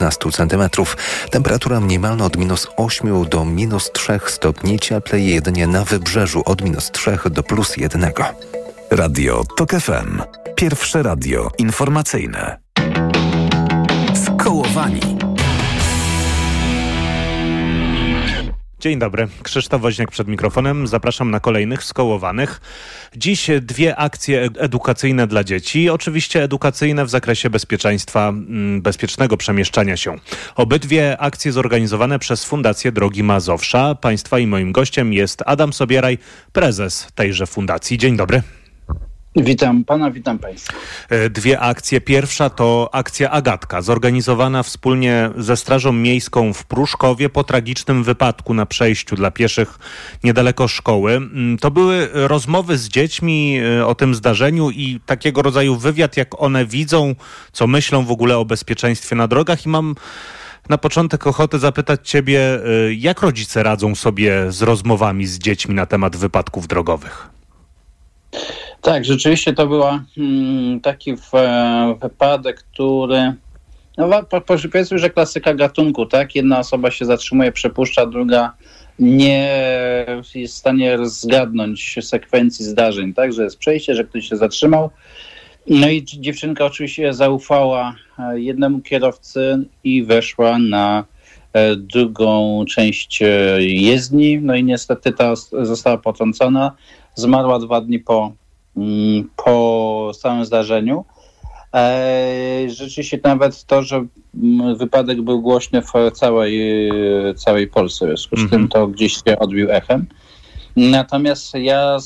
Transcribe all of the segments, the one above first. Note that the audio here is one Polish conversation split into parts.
15 cm. Temperatura minimalna od minus 8 do minus 3 stopni, cieplej jedynie na wybrzeżu od minus 3 do plus 1. Radio TOK FM. Pierwsze radio informacyjne. Skołowani. Dzień dobry, Krzysztof Woźniak przed mikrofonem. Zapraszam na kolejnych skołowanych. Dziś dwie akcje edukacyjne dla dzieci, oczywiście edukacyjne w zakresie bezpieczeństwa, mm, bezpiecznego przemieszczania się. Obydwie akcje zorganizowane przez Fundację Drogi Mazowsza. Państwa i moim gościem jest Adam Sobieraj, prezes tejże fundacji. Dzień dobry. Witam pana, witam państwa. E, dwie akcje. Pierwsza to akcja Agatka, zorganizowana wspólnie ze Strażą Miejską w Pruszkowie po tragicznym wypadku na przejściu dla pieszych niedaleko szkoły. Mm, to były rozmowy z dziećmi e, o tym zdarzeniu i takiego rodzaju wywiad, jak one widzą, co myślą w ogóle o bezpieczeństwie na drogach i mam na początek ochotę zapytać Ciebie, e, jak rodzice radzą sobie z rozmowami z dziećmi na temat wypadków drogowych? Tak, rzeczywiście to był hmm, taki wypadek, który. No, powiedzmy, że klasyka gatunku, tak? Jedna osoba się zatrzymuje, przepuszcza, druga nie jest w stanie zgadnąć sekwencji zdarzeń, tak? Że jest przejście, że ktoś się zatrzymał. No i dziewczynka oczywiście zaufała e, jednemu kierowcy i weszła na e, drugą część e, jezdni. No i niestety ta została potrącona. Zmarła dwa dni po Mm, po samym zdarzeniu. E, rzeczywiście nawet to, że mm, wypadek był głośny w całej, całej Polsce, w związku z tym mhm. to gdzieś się odbił echem. Natomiast ja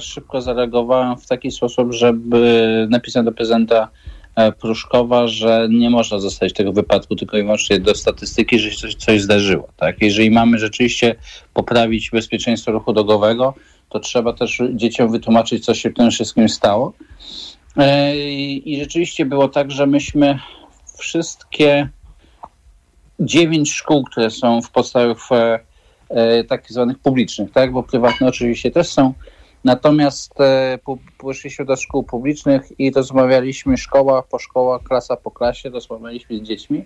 szybko zareagowałem w taki sposób, żeby napisać do prezydenta e, Pruszkowa, że nie można zostawić tego wypadku tylko i wyłącznie do statystyki, że się coś, coś zdarzyło. Tak? Jeżeli mamy rzeczywiście poprawić bezpieczeństwo ruchu drogowego, to trzeba też dzieciom wytłumaczyć, co się tym wszystkim stało. E, I rzeczywiście było tak, że myśmy wszystkie dziewięć szkół, które są w podstawach e, tak zwanych publicznych, tak, bo prywatne oczywiście też są. Natomiast e, poszliśmy do szkół publicznych i rozmawialiśmy szkoła po szkoła, klasa po klasie, rozmawialiśmy z dziećmi.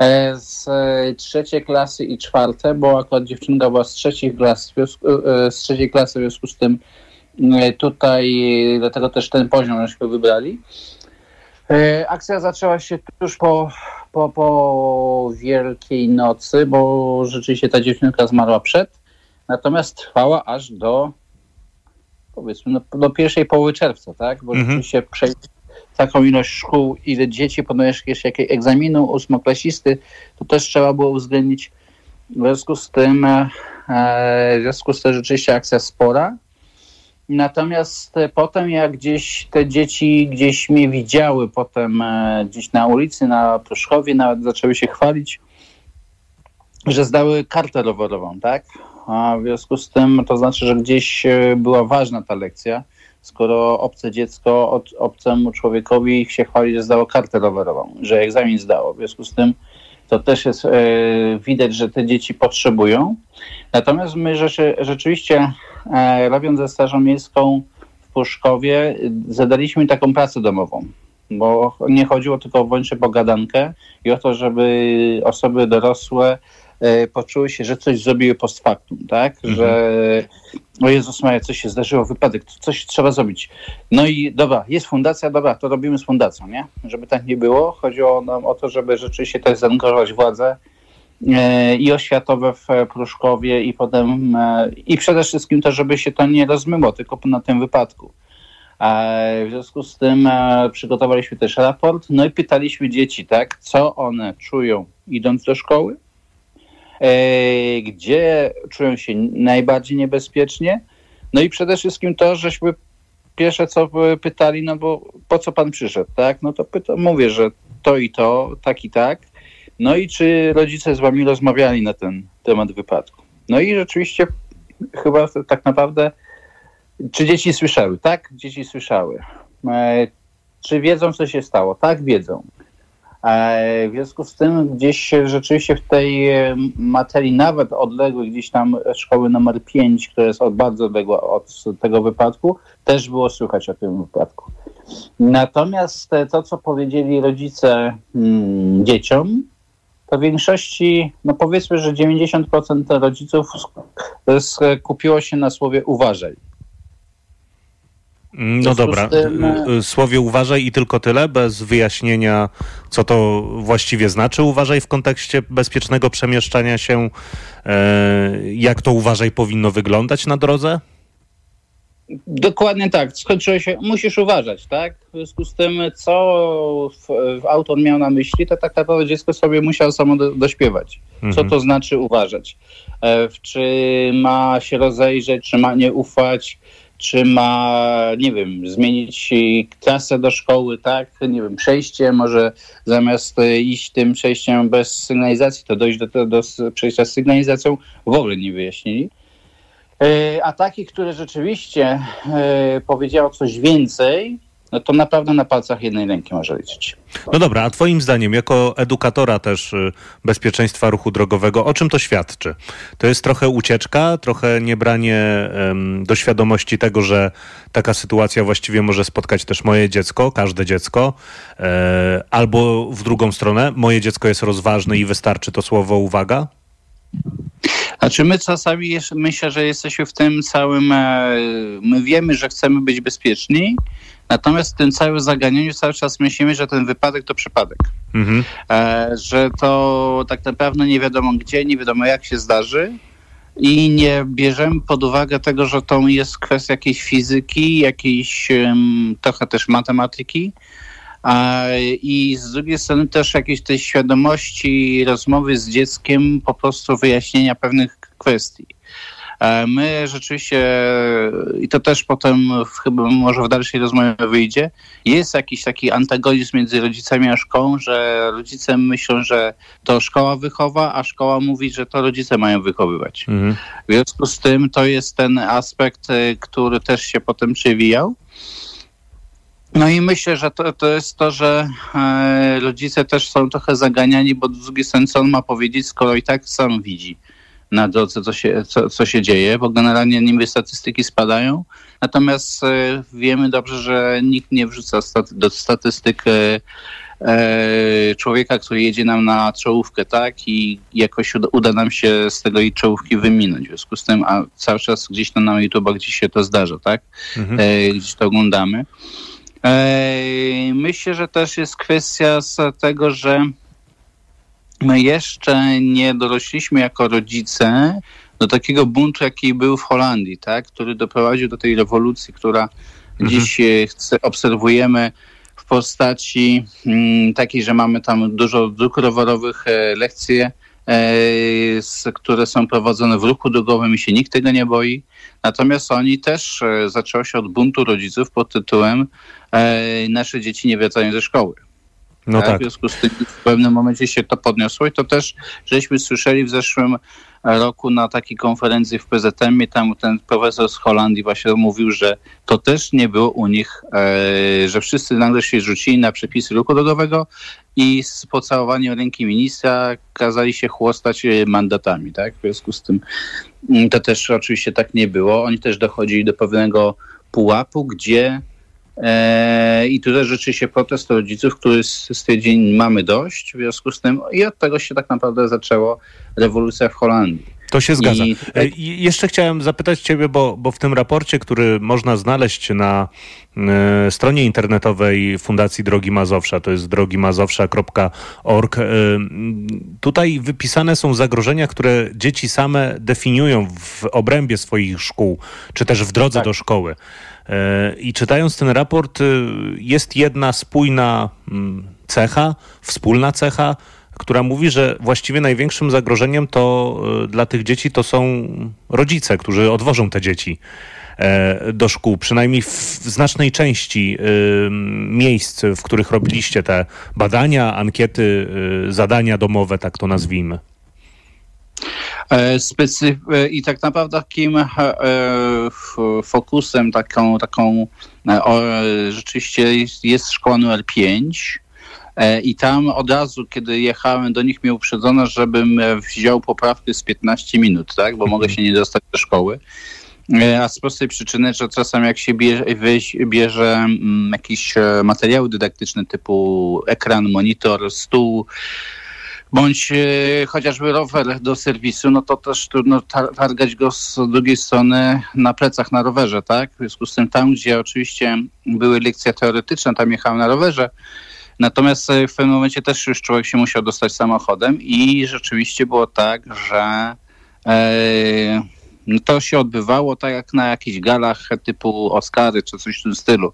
E, z trzeciej klasy i czwarte, bo akurat dziewczynka była z trzeciej klasy, e, z trzeciej klasy w związku z tym e, tutaj, dlatego też ten poziom żeśmy wybrali. Akcja zaczęła się tuż po, po, po Wielkiej Nocy, bo rzeczywiście ta dziewczynka zmarła przed, natomiast trwała aż do powiedzmy no, do pierwszej połowy czerwca, tak? Bo mhm. rzeczywiście taką ilość szkół, ile dzieci podajesz jakieś egzaminu ósmoklasisty, to też trzeba było uwzględnić. W związku z tym, e, w związku z tym rzeczywiście akcja spora. Natomiast potem jak gdzieś te dzieci gdzieś mnie widziały potem e, gdzieś na ulicy, na Pruszkowie, nawet zaczęły się chwalić, że zdały kartę rowerową, tak? A w związku z tym to znaczy, że gdzieś e, była ważna ta lekcja skoro obce dziecko od obcemu człowiekowi się chwali, że zdało kartę rowerową, że egzamin zdało. W związku z tym to też jest e, widać, że te dzieci potrzebują. Natomiast my rzeczy, rzeczywiście, e, robiąc ze Strażą Miejską w Puszkowie, zadaliśmy taką pracę domową, bo nie chodziło tylko o wyłącznie pogadankę i o to, żeby osoby dorosłe poczuły się, że coś zrobiły post factum, tak? Mhm. Że o Jezus Maria, coś się zdarzyło, wypadek, coś trzeba zrobić. No i dobra, jest fundacja, dobra, to robimy z fundacją, nie? Żeby tak nie było. Chodziło nam o to, żeby rzeczywiście też zaangażować władzę e, i oświatowe w Pruszkowie i potem e, i przede wszystkim to, żeby się to nie rozmyło, tylko na tym wypadku. W związku z tym przygotowaliśmy też raport, no i pytaliśmy dzieci, tak, co one czują idąc do szkoły, E, gdzie czują się najbardziej niebezpiecznie. No i przede wszystkim to, żeśmy pierwsze co pytali, no bo po co pan przyszedł, tak? No to pyta, mówię, że to i to, tak i tak. No i czy rodzice z wami rozmawiali na ten temat wypadku? No i rzeczywiście chyba tak naprawdę, czy dzieci słyszały? Tak, dzieci słyszały. E, czy wiedzą, co się stało? Tak, wiedzą. E, w związku z tym gdzieś rzeczywiście w tej e, materii, nawet odległej gdzieś tam szkoły numer 5, która jest bardzo odległa od tego wypadku, też było słychać o tym wypadku. Natomiast to, co powiedzieli rodzice mm, dzieciom, to w większości, no powiedzmy, że 90% rodziców skupiło się na słowie uważaj. No dobra, tym... Y, y, słowie uważaj i tylko tyle, bez wyjaśnienia, co to właściwie znaczy uważaj w kontekście bezpiecznego przemieszczania się, e, jak to uważaj powinno wyglądać na drodze? Dokładnie tak. Skończyło się, musisz uważać, tak? W związku z tym, co w, w autor miał na myśli, to tak naprawdę dziecko sobie musiało samo do, dośpiewać. Mhm. Co to znaczy uważać? E, czy ma się rozejrzeć, czy ma nie ufać, czy ma, nie wiem, zmienić klasę do szkoły, tak? Nie wiem, przejście, może zamiast iść tym przejściem bez sygnalizacji, to dojść do, do, do przejścia z sygnalizacją, w ogóle nie wyjaśnili. E, a takich, które rzeczywiście e, powiedziało coś więcej, no to naprawdę na palcach jednej ręki może liczyć. No dobra, a twoim zdaniem, jako edukatora też y, bezpieczeństwa ruchu drogowego, o czym to świadczy? To jest trochę ucieczka, trochę niebranie um, do świadomości tego, że taka sytuacja właściwie może spotkać też moje dziecko, każde dziecko, e, albo w drugą stronę, moje dziecko jest rozważne i wystarczy to słowo uwaga? Znaczy my czasami jeszcze, myślę, że jesteśmy w tym całym, e, my wiemy, że chcemy być bezpieczni, natomiast w tym całym zaganianiu cały czas myślimy, że ten wypadek to przypadek. Mhm. E, że to tak naprawdę nie wiadomo gdzie, nie wiadomo jak się zdarzy i nie bierzemy pod uwagę tego, że to jest kwestia jakiejś fizyki, jakiejś um, trochę też matematyki, i z drugiej strony też jakiejś tej świadomości rozmowy z dzieckiem, po prostu wyjaśnienia pewnych kwestii. My rzeczywiście, i to też potem chyba może w dalszej rozmowie wyjdzie, jest jakiś taki antagonizm między rodzicami a szkołą, że rodzice myślą, że to szkoła wychowa, a szkoła mówi, że to rodzice mają wychowywać. Mhm. W związku z tym to jest ten aspekt, y, który też się potem przewijał. No i myślę, że to, to jest to, że e, rodzice też są trochę zaganiani, bo strony co on ma powiedzieć, skoro i tak sam widzi na drodze, co się, co, co się dzieje, bo generalnie niby statystyki spadają, natomiast e, wiemy dobrze, że nikt nie wrzuca do statystyk e, e, człowieka, który jedzie nam na czołówkę, tak, i jakoś uda, uda nam się z tego i czołówki wyminąć. W związku z tym, a cały czas gdzieś tam na YouTube gdzieś się to zdarza, tak, mhm. gdzieś to oglądamy. Myślę, że też jest kwestia z tego, że my jeszcze nie dorośliśmy jako rodzice do takiego buntu, jaki był w Holandii, tak? który doprowadził do tej rewolucji, która mhm. dziś e, chce, obserwujemy w postaci mm, takiej, że mamy tam dużo dróg rowerowych, e, lekcje, e, które są prowadzone w ruchu drogowym i się nikt tego nie boi. Natomiast oni też e, zaczęło się od buntu rodziców pod tytułem e, nasze dzieci nie wracają ze szkoły. No tak? tak. W związku z tym w pewnym momencie się to podniosło i to też żeśmy słyszeli w zeszłym roku na takiej konferencji w PZM, tam ten profesor z Holandii właśnie mówił, że to też nie było u nich, e, że wszyscy nagle się rzucili na przepisy ruchu drogowego i z pocałowaniem ręki ministra kazali się chłostać e, mandatami, tak? W związku z tym mm, to też oczywiście tak nie było. Oni też dochodzili do pewnego pułapu, gdzie i tu też rzeczywiście protest rodziców, który stwierdzili, mamy dość, w związku z tym i od tego się tak naprawdę zaczęło rewolucja w Holandii. To się zgadza. I, e, I jeszcze chciałem zapytać Ciebie, bo, bo w tym raporcie, który można znaleźć na y, stronie internetowej Fundacji Drogi Mazowsza, to jest drogimazowsza.org, y, tutaj wypisane są zagrożenia, które dzieci same definiują w obrębie swoich szkół, czy też w drodze tak. do szkoły. Y, I czytając ten raport, jest jedna spójna mm, cecha, wspólna cecha, która mówi, że właściwie największym zagrożeniem to e, dla tych dzieci to są rodzice, którzy odwożą te dzieci e, do szkół, przynajmniej w znacznej części e, miejsc, w których robiliście te badania, ankiety, zadania domowe, tak to nazwijmy. Specyf- I tak naprawdę takim fokusem, taką, taką rzeczywiście jest szkoła numer 5, E, I tam od razu, kiedy jechałem do nich, mnie uprzedzono, żebym e, wziął poprawkę z 15 minut, tak? bo mogę się nie dostać do szkoły. A z prostej przyczyny, że czasem jak się bierze, bierze mm, jakieś materiały dydaktyczne typu ekran, monitor, stół, bądź e, chociażby rower do serwisu, no to też trudno targać go z drugiej strony na plecach na rowerze, tak? W związku z tym tam, gdzie oczywiście były lekcje teoretyczne, tam jechałem na rowerze, natomiast e, w pewnym momencie też już człowiek się musiał dostać samochodem i rzeczywiście było tak, że e, no to się odbywało tak jak na jakichś galach typu Oscary czy coś w tym stylu,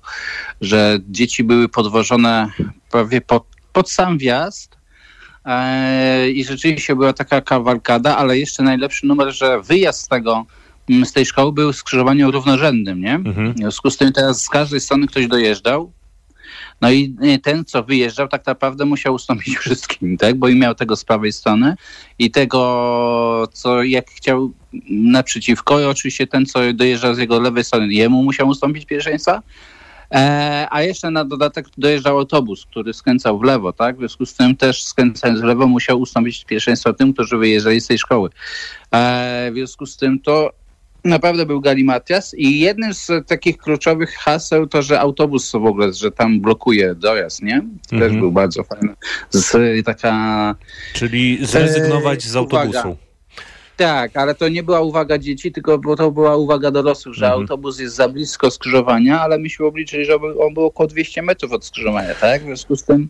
że dzieci były podwożone prawie pod, pod sam wjazd, i rzeczywiście była taka kawalkada, ale jeszcze najlepszy numer, że wyjazd z tego mm, z tej szkoły był skrzyżowaniem równorzędnym, nie? Mhm. W związku z tym teraz z każdej strony ktoś dojeżdżał, no i ten, co wyjeżdżał, tak naprawdę musiał ustąpić wszystkim, tak? Bo i miał tego z prawej strony i tego, co jak chciał naprzeciwko, i oczywiście ten, co dojeżdżał z jego lewej strony, jemu musiał ustąpić pierwszeństwa, E, a jeszcze na dodatek dojeżdżał autobus, który skręcał w lewo, tak? W związku z tym też skręcając w lewo musiał ustąpić pierwszeństwo tym, którzy wyjeżdżali z tej szkoły. E, w związku z tym to naprawdę był galimatias i jednym z takich kluczowych haseł to, że autobus w ogóle, że tam blokuje dojazd, nie? To mhm. też był bardzo fajny. Z, taka... Czyli zrezygnować z autobusu. Uwaga. Tak, ale to nie była uwaga dzieci, tylko bo to była uwaga dorosłych, że mhm. autobus jest za blisko skrzyżowania, ale myśmy obliczyli, że on był około 200 metrów od skrzyżowania, tak? W związku z tym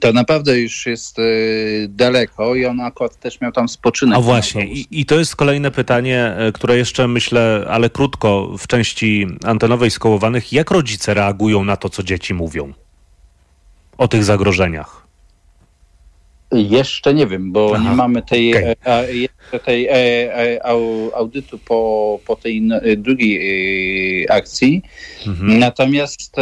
to naprawdę już jest y, daleko i on akurat też miał tam spoczynek. A właśnie, I, i to jest kolejne pytanie, y, które jeszcze myślę, ale krótko w części antenowej skołowanych. Jak rodzice reagują na to, co dzieci mówią o tych zagrożeniach? Jeszcze nie wiem, bo Aha, nie mamy tej, okay. E, jeszcze tej e, e, audytu po, po tej drugiej akcji. Mhm. Natomiast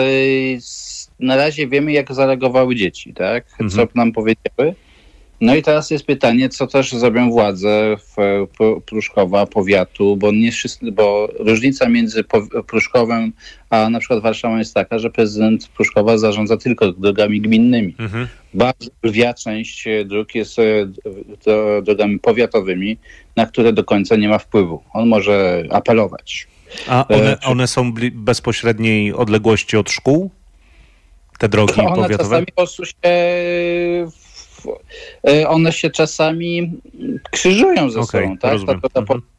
na razie wiemy, jak zareagowały dzieci, tak? Mhm. Co nam powiedziały. No i teraz jest pytanie, co też zrobią władze w Pruszkowa, powiatu, bo nie wszyscy, bo różnica między Pruszkowem a na przykład Warszawą jest taka, że prezydent Pruszkowa zarządza tylko drogami gminnymi. Mhm. Bardzo lwia część dróg jest e, drogami powiatowymi, na które do końca nie ma wpływu. On może apelować. A one, e, one są bezpośredniej odległości od szkół? Te drogi one powiatowe? Czasami po prostu się E, one się czasami krzyżują ze okay, sobą, tak? Rozumiem. Ta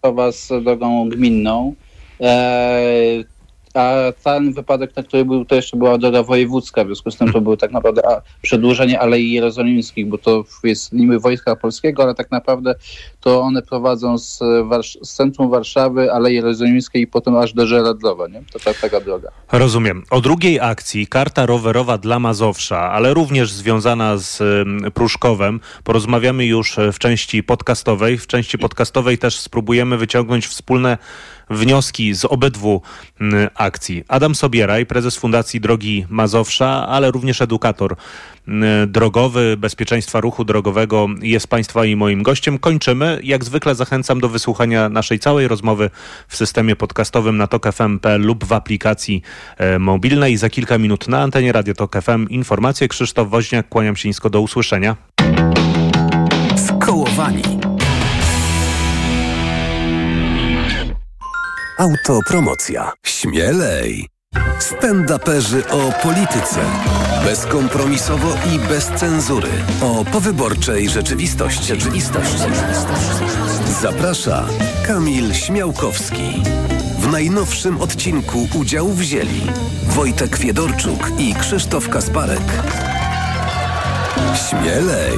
droga mhm. z drogą gminną. E, a ten wypadek, na który był, to jeszcze była droga wojewódzka, w związku z tym to było tak naprawdę przedłużenie Alei Jerozolimskich, bo to jest niby Wojska Polskiego, ale tak naprawdę to one prowadzą z, z centrum Warszawy, Alei Jerozolimskiej i potem aż do Żeradlowa, nie? To ta, taka droga. Rozumiem. O drugiej akcji, karta rowerowa dla Mazowsza, ale również związana z Pruszkowem, porozmawiamy już w części podcastowej. W części podcastowej też spróbujemy wyciągnąć wspólne wnioski z obydwu mm, akcji. Adam Sobieraj, prezes Fundacji Drogi Mazowsza, ale również edukator mm, drogowy, bezpieczeństwa ruchu drogowego jest Państwa i moim gościem. Kończymy. Jak zwykle zachęcam do wysłuchania naszej całej rozmowy w systemie podcastowym na tokfm.pl lub w aplikacji e, mobilnej. Za kilka minut na antenie Radio Tok FM informacje. Krzysztof Woźniak, kłaniam się nisko do usłyszenia. Skołowani. Autopromocja. Śmielej! Stand-uperzy o polityce. Bezkompromisowo i bez cenzury. O powyborczej rzeczywistości. Zaprasza Kamil Śmiałkowski. W najnowszym odcinku udział wzięli Wojtek Fiedorczuk i Krzysztof Kasparek. Śmielej!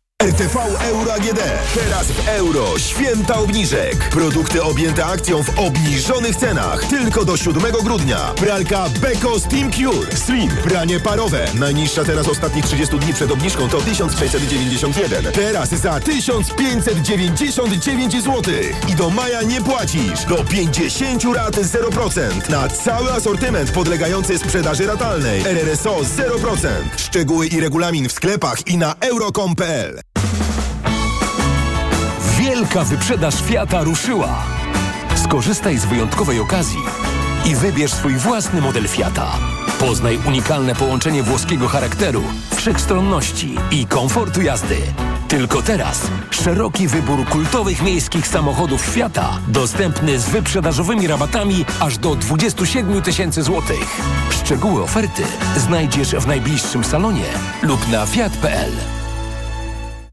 RTV Euro AGD. Teraz w euro. Święta obniżek. Produkty objęte akcją w obniżonych cenach. Tylko do 7 grudnia. Pralka Beko Steam Cure. Slim. Pranie parowe. Najniższa teraz ostatnich 30 dni przed obniżką to 1691. Teraz za 1599 zł. I do maja nie płacisz. Do 50 rat 0%. Na cały asortyment podlegający sprzedaży ratalnej. RRSO 0%. Szczegóły i regulamin w sklepach i na euro.com.pl. Wielka wyprzedaż Fiata ruszyła. Skorzystaj z wyjątkowej okazji i wybierz swój własny model Fiata. Poznaj unikalne połączenie włoskiego charakteru, wszechstronności i komfortu jazdy. Tylko teraz szeroki wybór kultowych miejskich samochodów świata, dostępny z wyprzedażowymi rabatami aż do 27 tysięcy złotych. Szczegóły oferty znajdziesz w najbliższym salonie lub na fiat.pl.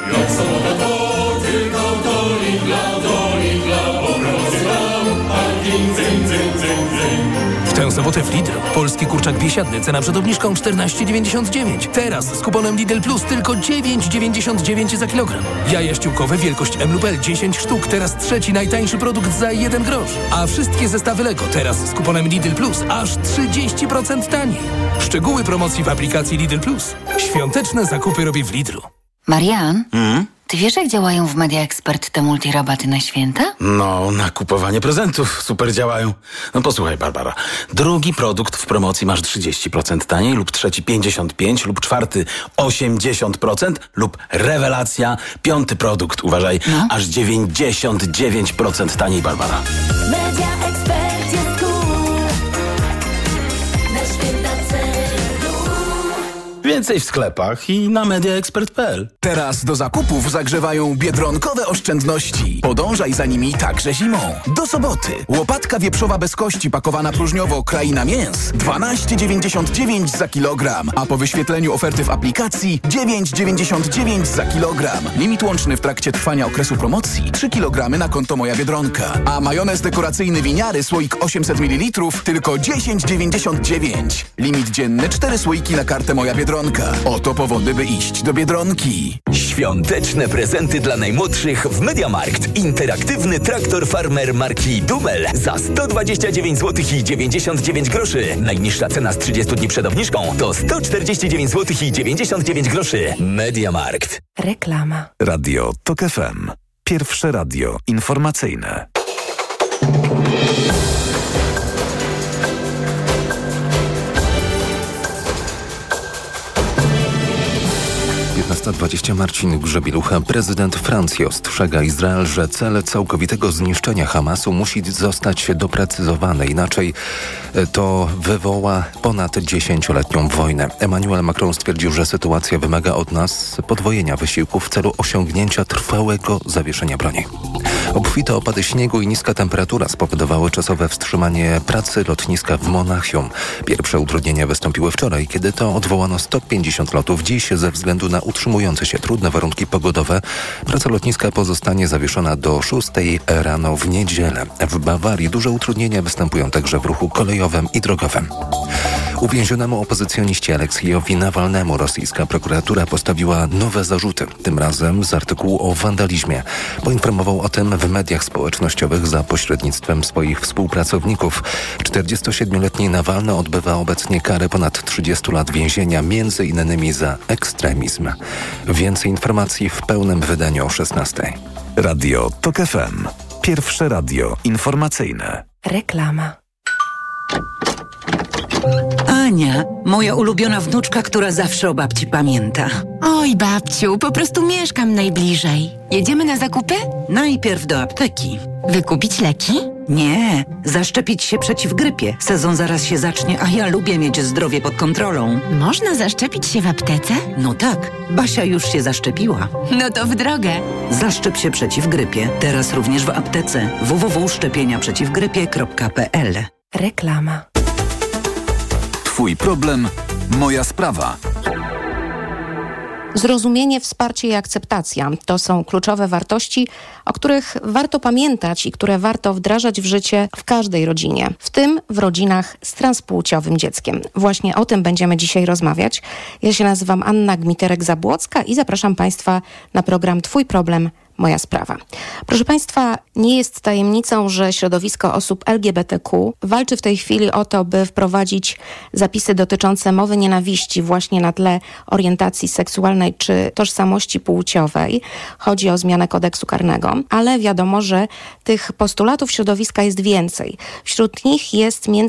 W tę sobotę w Lidl. Polski kurczak biesiadny, cena przed obniżką 14,99. Teraz z kuponem Lidl Plus tylko 9,99 za kilogram. Jaja ściółkowe wielkość M lub L 10 sztuk, teraz trzeci najtańszy produkt za 1 grosz. A wszystkie zestawy Lego teraz z kuponem Lidl Plus aż 30% taniej. Szczegóły promocji w aplikacji Lidl Plus. Świąteczne zakupy robię w Lidlu. Marian, ty wiesz, jak działają w Media Expert te multirabaty na święta? No, na kupowanie prezentów super działają. No posłuchaj, Barbara. Drugi produkt w promocji masz 30% taniej, lub trzeci 55%, lub czwarty 80%, lub rewelacja, piąty produkt, uważaj, No. aż 99% taniej, Barbara. Media Więcej w sklepach i na mediaexpert.pl. Teraz do zakupów zagrzewają biedronkowe oszczędności. Podążaj za nimi także zimą. Do soboty. Łopatka wieprzowa bez kości pakowana próżniowo kraina mięs 12,99 za kilogram, a po wyświetleniu oferty w aplikacji 9,99 za kilogram. Limit łączny w trakcie trwania okresu promocji 3 kg na konto Moja Biedronka. A majonez dekoracyjny winiary słoik 800 ml tylko 10,99. Limit dzienny 4 słoiki na kartę Moja Biedronka. Oto powody, by iść do Biedronki. Świąteczne prezenty dla najmłodszych w Mediamarkt. Interaktywny traktor farmer marki Dumel za 129 zł i 99 groszy. Najniższa cena z 30 dni przed obniżką to 149 zł i 99 groszy. Mediamarkt. Reklama. Radio TOK FM. Pierwsze radio informacyjne. Piętnasta dwadzieścia Marcin Grzebielucha, prezydent Francji ostrzega Izrael, że cel całkowitego zniszczenia Hamasu musi zostać doprecyzowany, inaczej e, to wywoła ponad dziesięcioletnią wojnę. Emmanuel Macron stwierdził, że sytuacja wymaga od nas podwojenia wysiłków w celu osiągnięcia trwałego zawieszenia broni. Obfite opady śniegu i niska temperatura spowodowały czasowe wstrzymanie pracy lotniska w Monachium. Pierwsze utrudnienia wystąpiły wczoraj, kiedy to odwołano 150 lotów. Dziś ze względu na utrzymujące się trudne warunki pogodowe praca lotniska pozostanie zawieszona do 6 rano w niedzielę. W Bawarii duże utrudnienia występują także w ruchu kolejowym i drogowym. Uwięzionemu opozycjoniście Aleksiejowi Nawalnemu rosyjska prokuratura postawiła nowe zarzuty, tym razem z artykułu o wandalizmie. Poinformował o tym w mediach społecznościowych za pośrednictwem swoich współpracowników. 47-letni Nawalny odbywa obecnie karę ponad 30 lat więzienia, między innymi za ekstremizm. Więcej informacji w pełnym wydaniu o 16. Radio TOK FM. Pierwsze radio informacyjne. Reklama. Ania, moja ulubiona wnuczka, która zawsze o babci pamięta. Oj, babciu, po prostu mieszkam najbliżej. Jedziemy na zakupy? Najpierw do apteki. Wykupić leki? Nie, zaszczepić się przeciw grypie. Sezon zaraz się zacznie, a ja lubię mieć zdrowie pod kontrolą. Można zaszczepić się w aptece? No tak, Basia już się zaszczepiła. No to w drogę. Zaszczep się przeciw grypie. Teraz również w aptece. www.szczepieniaprzeciwgrypie.pl Reklama. Twój problem, moja sprawa. Zrozumienie, wsparcie i akceptacja to są kluczowe wartości, o których warto pamiętać i które warto wdrażać w życie w każdej rodzinie, w tym w rodzinach z transpłciowym dzieckiem. Właśnie o tym będziemy dzisiaj rozmawiać. Ja się nazywam Anna Gmiterek-Zabłocka i zapraszam Państwa na program Twój problem, moja sprawa. Proszę Państwa, nie jest tajemnicą, że środowisko osób LGBTQ walczy w tej chwili o to, by wprowadzić zapisy dotyczące mowy nienawiści właśnie na tle orientacji seksualnej czy tożsamości płciowej. Chodzi o zmianę kodeksu karnego, ale wiadomo, że tych postulatów środowiska jest więcej. Wśród nich jest między